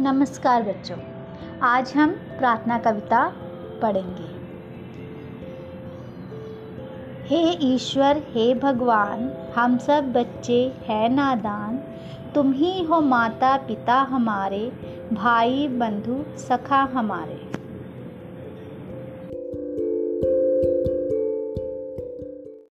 नमस्कार बच्चों, आज हम प्रार्थना कविता पढ़ेंगे। हे ईश्वर, हे भगवान, हम सब बच्चे हैं नादान। तुम ही हो माता, पिता हमारे, भाई, बंधु, सखा हमारे।